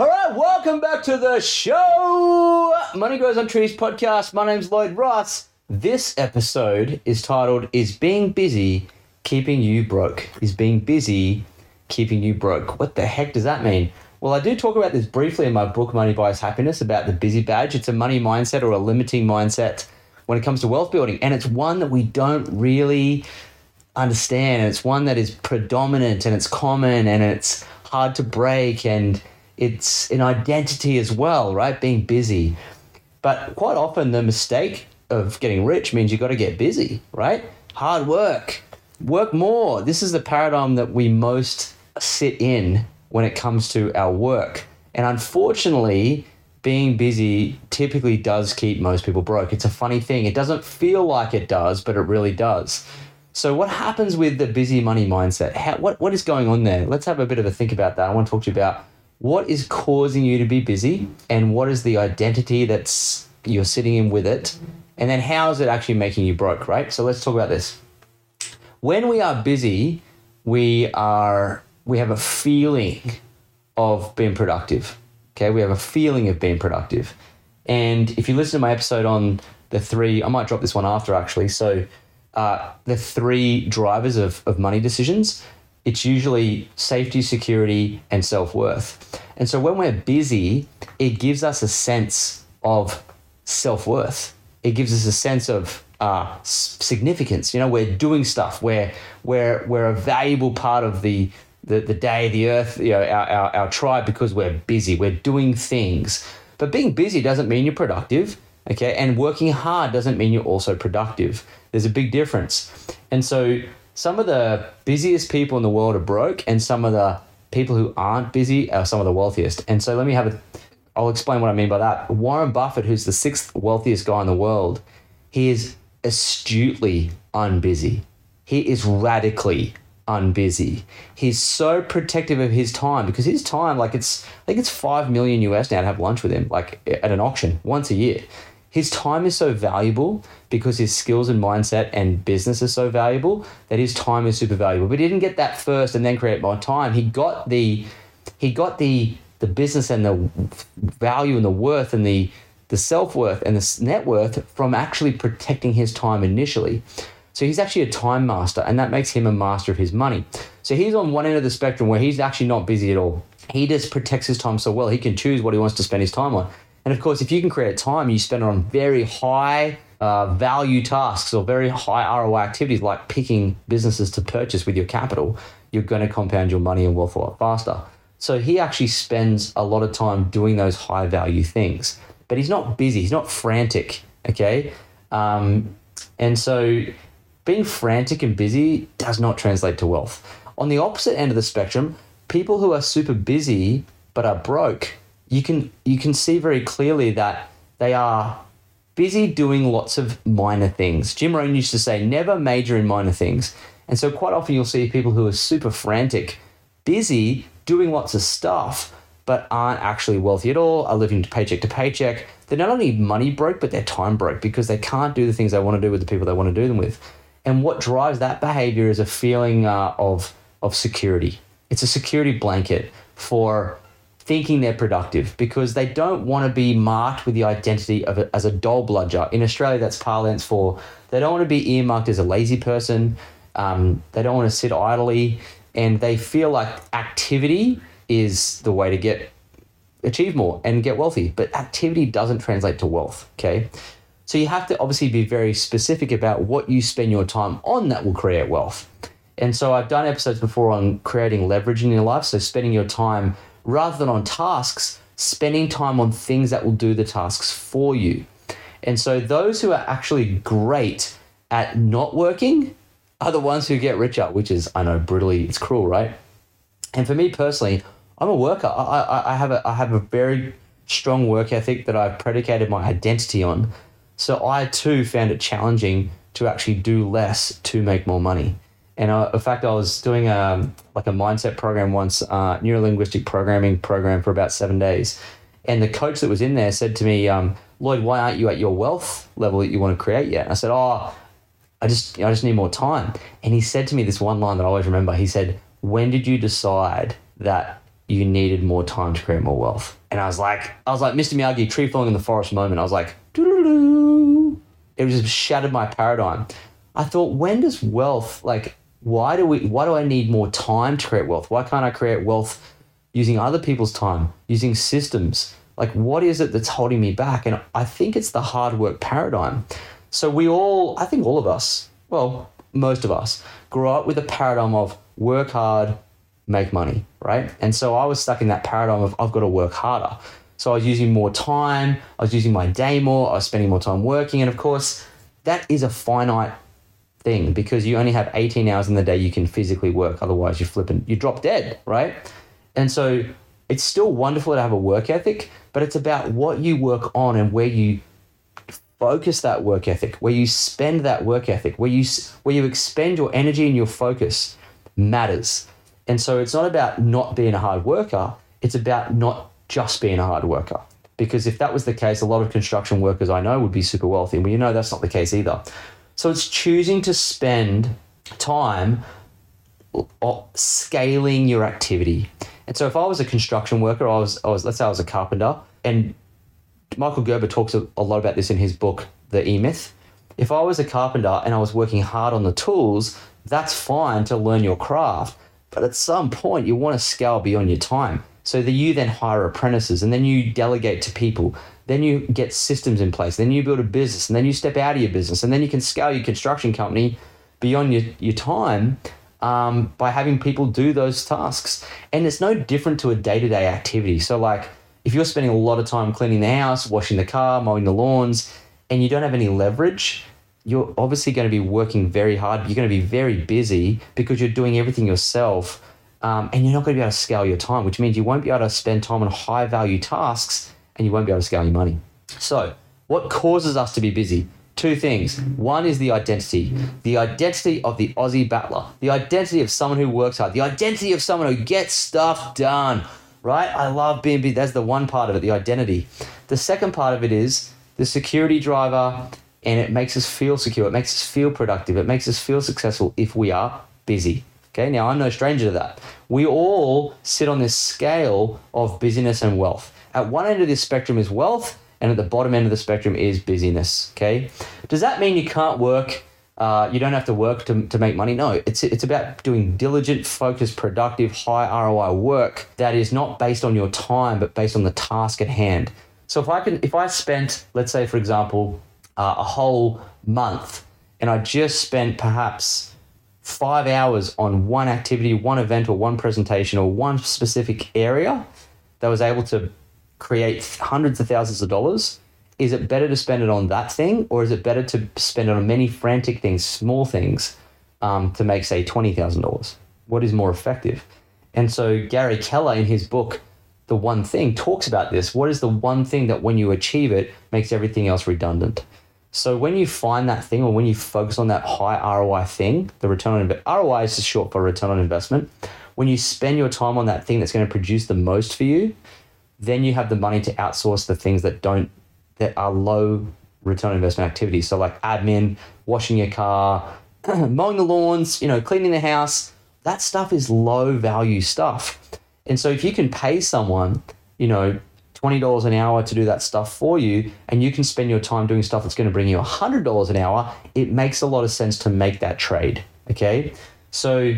All right, welcome back to the show. Money Grows on Trees podcast. My name's Lloyd Ross. This episode is titled Is Being Busy Keeping You Broke? Is Being Busy Keeping You Broke? What the heck does that mean? Well, I do talk about this briefly in my book, Money Buys Happiness, about the busy badge. It's a money mindset or a limiting mindset when it comes to wealth building. And it's one that we don't really understand. It's one that is predominant and it's common and it's hard to break and it's an identity as well, right? Being busy. But quite often the mistake of getting rich means you've got to get busy, right? Hard work, work more. This is the paradigm that we most sit in when it comes to our work. And unfortunately, being busy typically does keep most people broke. It's a funny thing. It doesn't feel like it does, but it really does. So, what happens with the busy money mindset? How, what, what is going on there? Let's have a bit of a think about that. I want to talk to you about what is causing you to be busy and what is the identity that's you're sitting in with it, and then how is it actually making you broke, right? So, let's talk about this. When we are busy, we are we have a feeling of being productive. Okay, we have a feeling of being productive. And if you listen to my episode on the three, I might drop this one after actually. So, uh, the three drivers of, of money decisions, it's usually safety, security, and self worth. And so, when we're busy, it gives us a sense of self worth. It gives us a sense of uh, significance. You know, we're doing stuff. We're we're we're a valuable part of the the, the day, the earth, you know, our, our, our tribe because we're busy. We're doing things. But being busy doesn't mean you're productive. Okay. And working hard doesn't mean you're also productive. There's a big difference. And so some of the busiest people in the world are broke, and some of the people who aren't busy are some of the wealthiest. And so let me have a I'll explain what I mean by that. Warren Buffett, who's the sixth wealthiest guy in the world, he is astutely unbusy. He is radically unbusy. He's so protective of his time because his time, like it's, I think it's five million US now to have lunch with him, like at an auction once a year. His time is so valuable because his skills and mindset and business is so valuable that his time is super valuable. But he didn't get that first and then create more time. He got the, he got the the business and the value and the worth and the the self worth and the net worth from actually protecting his time initially. So he's actually a time master, and that makes him a master of his money. So he's on one end of the spectrum where he's actually not busy at all. He just protects his time so well. He can choose what he wants to spend his time on. And of course, if you can create time, you spend it on very high uh, value tasks or very high ROI activities like picking businesses to purchase with your capital, you're going to compound your money and wealth a lot faster. So he actually spends a lot of time doing those high value things, but he's not busy. He's not frantic. Okay. Um, and so being frantic and busy does not translate to wealth. On the opposite end of the spectrum, people who are super busy but are broke, you can you can see very clearly that they are busy doing lots of minor things. Jim Rohn used to say, never major in minor things. And so quite often you'll see people who are super frantic, busy, doing lots of stuff, but aren't actually wealthy at all, are living paycheck to paycheck. They're not only money broke, but they're time broke because they can't do the things they want to do with the people they want to do them with. And what drives that behavior is a feeling uh, of, of security. It's a security blanket for thinking they're productive because they don't want to be marked with the identity of a, as a dole bludger. In Australia, that's parlance for they don't want to be earmarked as a lazy person. Um, they don't want to sit idly, and they feel like activity is the way to get achieve more and get wealthy. But activity doesn't translate to wealth. Okay. So you have to obviously be very specific about what you spend your time on that will create wealth. And so I've done episodes before on creating leverage in your life. So spending your time rather than on tasks, spending time on things that will do the tasks for you. And so those who are actually great at not working are the ones who get richer, which is, I know, brutally, it's cruel, right? And for me personally, I'm a worker. I, I, I have a I have a very strong work ethic that I've predicated my identity on. So I too found it challenging to actually do less to make more money. And uh, in fact, I was doing a like a mindset program once, uh, neuro linguistic programming program for about seven days, and the coach that was in there said to me, um, "Lloyd, why aren't you at your wealth level that you want to create yet?" And I said, "Oh, I just I just need more time." And he said to me this one line that I always remember. He said, "When did you decide that you needed more time to create more wealth?" And I was like, I was like Mr. Miyagi, tree falling in the forest moment. I was like, Doo-doo-doo. it just shattered my paradigm. I thought, when does wealth like? Why do we? Why do I need more time to create wealth? Why can't I create wealth using other people's time, using systems? Like, what is it that's holding me back? And I think it's the hard work paradigm. So we all, I think all of us, well, most of us, grow up with a paradigm of work hard, make money, right? And so I was stuck in that paradigm of I've got to work harder. So I was using more time, I was using my day more, I was spending more time working. And of course, that is a finite thing because you only have 18 hours in the day you can physically work. Otherwise, you're flipping, you drop dead, right? And so it's still wonderful to have a work ethic, but it's about what you work on and where you focus that work ethic, where you spend that work ethic, where you where you expend your energy and your focus matters. And so it's not about not being a hard worker, it's about not just being a hard worker. Because if that was the case, a lot of construction workers I know would be super wealthy. Well, you know that's not the case either. So it's choosing to spend time scaling your activity. And so if I was a construction worker, I was, I was let's say I was a carpenter, and Michael Gerber talks a, a lot about this in his book, The E Myth. If I was a carpenter and I was working hard on the tools, that's fine to learn your craft. But at some point, you want to scale beyond your time. So that you then hire apprentices and then you delegate to people. Then you get systems in place. Then you build a business and then you step out of your business and then you can scale your construction company beyond your, your time um, by having people do those tasks. And it's no different to a day to day activity. So, like, if you're spending a lot of time cleaning the house, washing the car, mowing the lawns, and you don't have any leverage, you're obviously going to be working very hard. You're going to be very busy because you're doing everything yourself. Um, and you're not going to be able to scale your time, which means you won't be able to spend time on high value tasks and you won't be able to scale your money. So, what causes us to be busy? Two things. One is the identity, the identity of the Aussie battler, the identity of someone who works hard, the identity of someone who gets stuff done, right? I love being busy. That's the one part of it, the identity. The second part of it is the security driver, and it makes us feel secure. It makes us feel productive. It makes us feel successful if we are busy. Okay, now I'm no stranger to that. We all sit on this scale of busyness and wealth. At one end of this spectrum is wealth, and at the bottom end of the spectrum is busyness. Okay, does that mean you can't work? Uh, you don't have to work to, to make money. No, it's it's about doing diligent, focused, productive, high ROI work that is not based on your time, but based on the task at hand. So if I can, if I spent, let's say, for example, uh, a whole month, and I just spent perhaps five hours on one activity, one event, or one presentation, or one specific area that was able to create hundreds of thousands of dollars, is it better to spend it on that thing, or is it better to spend it on many frantic things, small things, um, to make, say, $20,000? What is more effective? And so Gary Keller, in his book, The One Thing, talks about this. What is the one thing that when you achieve it makes everything else redundant? So when you find that thing or when you focus on that high ROI thing, the return on investment, ROI is just short for return on investment. When you spend your time on that thing that's going to produce the most for you, then you have the money to outsource the things that don't that are low return on investment activities. So like admin, washing your car, mowing the lawns, you know, cleaning the house. That stuff is low value stuff. And so if you can pay someone, you know, $20 an hour to do that stuff for you and you can spend your time doing stuff that's going to bring you $100 an hour, it makes a lot of sense to make that trade. Okay. So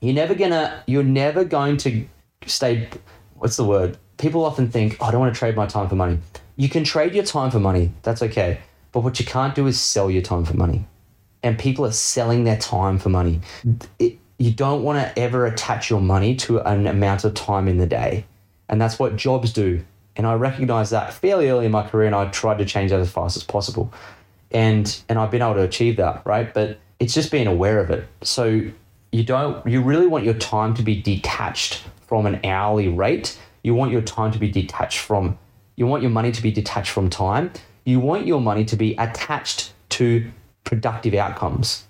you're never going to, you're never going to stay, what's the word? People often think, oh, I don't want to trade my time for money. You can trade your time for money. That's okay. But what you can't do is sell your time for money. And people are selling their time for money. It, you don't want to ever attach your money to an amount of time in the day. And that's what jobs do. And I recognized that fairly early in my career and I tried to change that as fast as possible. And and I've been able to achieve that, right? But it's just being aware of it. So you don't you really want your time to be detached from an hourly rate. You want your time to be detached from You want your money to be detached from time. You want your money to be attached to productive outcomes.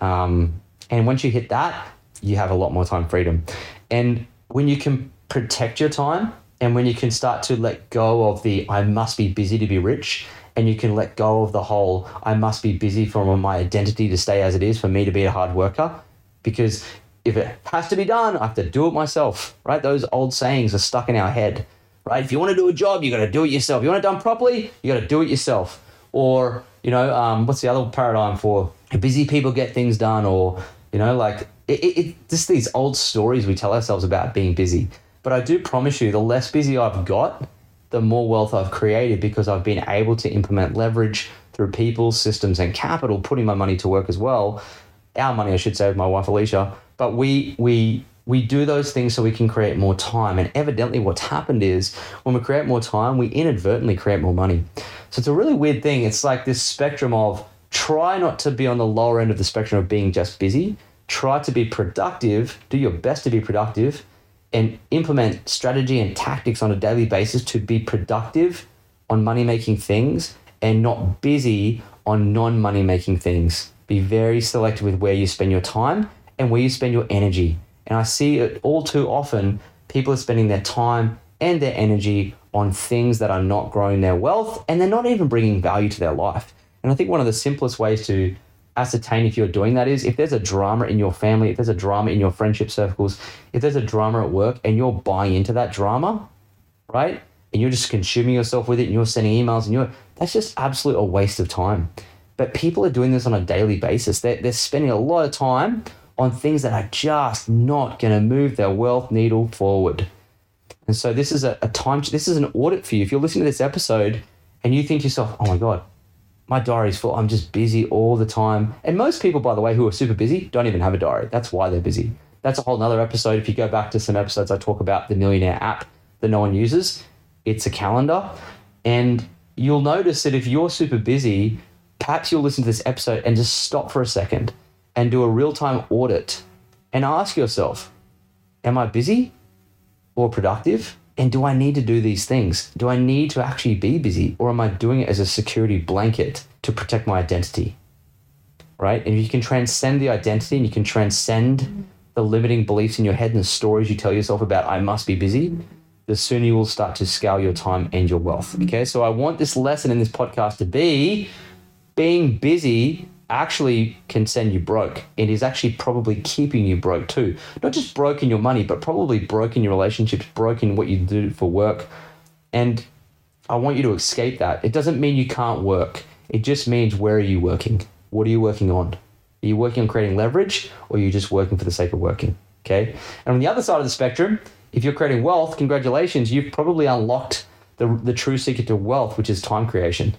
Um, and once you hit that, you have a lot more time freedom. And when you can protect your time and when you can start to let go of the I must be busy to be rich and you can let go of the whole I must be busy for my identity to stay as it is for me to be a hard worker because if it has to be done, I have to do it myself, right? Those old sayings are stuck in our head, right? If you want to do a job, you got to do it yourself. You want it done properly, you got to do it yourself. Or, you know, um, what's the other paradigm for busy people get things done? Or, you know, like it, it, it, just these old stories we tell ourselves about being busy. But I do promise you, the less busy I've got, the more wealth I've created because I've been able to implement leverage through people, systems, and capital, putting my money to work as well. Our money, I should say, with my wife Alicia. But we we we do those things so we can create more time. And evidently, what's happened is when we create more time, we inadvertently create more money. So it's a really weird thing. It's like this spectrum of try not to be on the lower end of the spectrum of being just busy. Try to be productive. Do your best to be productive and implement strategy and tactics on a daily basis to be productive on money making things and not busy on non money making things. Be very selective with where you spend your time and where you spend your energy. And I see it all too often people are spending their time and their energy on things that are not growing their wealth and they're not even bringing value to their life. And I think one of the simplest ways to ascertain if you're doing that is if there's a drama in your family, if there's a drama in your friendship circles, if there's a drama at work and you're buying into that drama, right? And you're just consuming yourself with it and you're sending emails and you're that's just absolute a waste of time. But people are doing this on a daily basis. They're, they're spending a lot of time on things that are just not going to move their wealth needle forward. And so this is a, a time, this is an audit for you. If you're listening to this episode and you think to yourself, oh my God, my diary's full. I'm just busy all the time. And most people, by the way, who are super busy don't even have a diary. That's why they're busy. That's a whole nother episode. If you go back to some episodes, I talk about the Millionaire app that no one uses. It's a calendar. And you'll notice that if you're super busy, perhaps you'll listen to this episode and just stop for a second and do a real time audit and ask yourself, am I busy or productive? And do I need to do these things? Do I need to actually be busy or am I doing it as a security blanket to protect my identity? Right? And you can transcend the identity and you can transcend the limiting beliefs in your head and the stories you tell yourself about, I must be busy, the sooner you will start to scale your time and your wealth. Okay. So I want this lesson in this podcast to be being busy actually can send you broke. It is actually probably keeping you broke too. Not just broke in your money, but probably broke in your relationships, broke in what you do for work. And I want you to escape that. It doesn't mean you can't work. It just means where are you working? What are you working on? Are you working on creating leverage or are you just working for the sake of working? Okay. And on the other side of the spectrum, if you're creating wealth, congratulations, you've probably unlocked the, the true secret to wealth, which is time creation.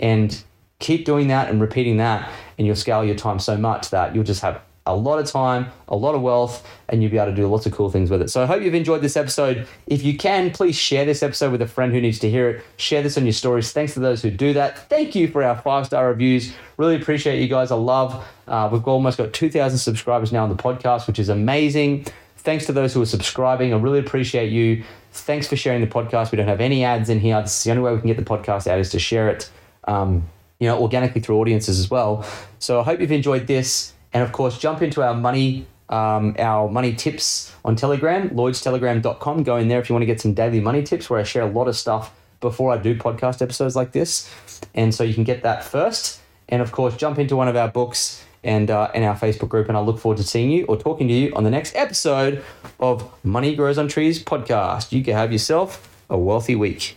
And keep doing that and repeating that, and you'll scale your time so much that you'll just have a lot of time, a lot of wealth, and you'll be able to do lots of cool things with it. So I hope you've enjoyed this episode. If you can, please share this episode with a friend who needs to hear it. Share this on your stories. Thanks to those who do that. Thank you for our five star reviews. Really appreciate you guys. I love. Uh, we've almost got two thousand subscribers now on the podcast, which is amazing. Thanks to those who are subscribing. I really appreciate you. Thanks for sharing the podcast. We don't have any ads in here. This is the only way we can get the podcast out is to share it. Um, you know, organically through audiences as well. So I hope you've enjoyed this. And of course, jump into our money, um, our money tips on Telegram, lloydstelegram.com. Go in there if you want to get some daily money tips where I share a lot of stuff before I do podcast episodes like this. And so you can get that first. And of course, jump into one of our books and uh, in our Facebook group. And I look forward to seeing you or talking to you on the next episode of Money Grows on Trees podcast. You can have yourself a wealthy week.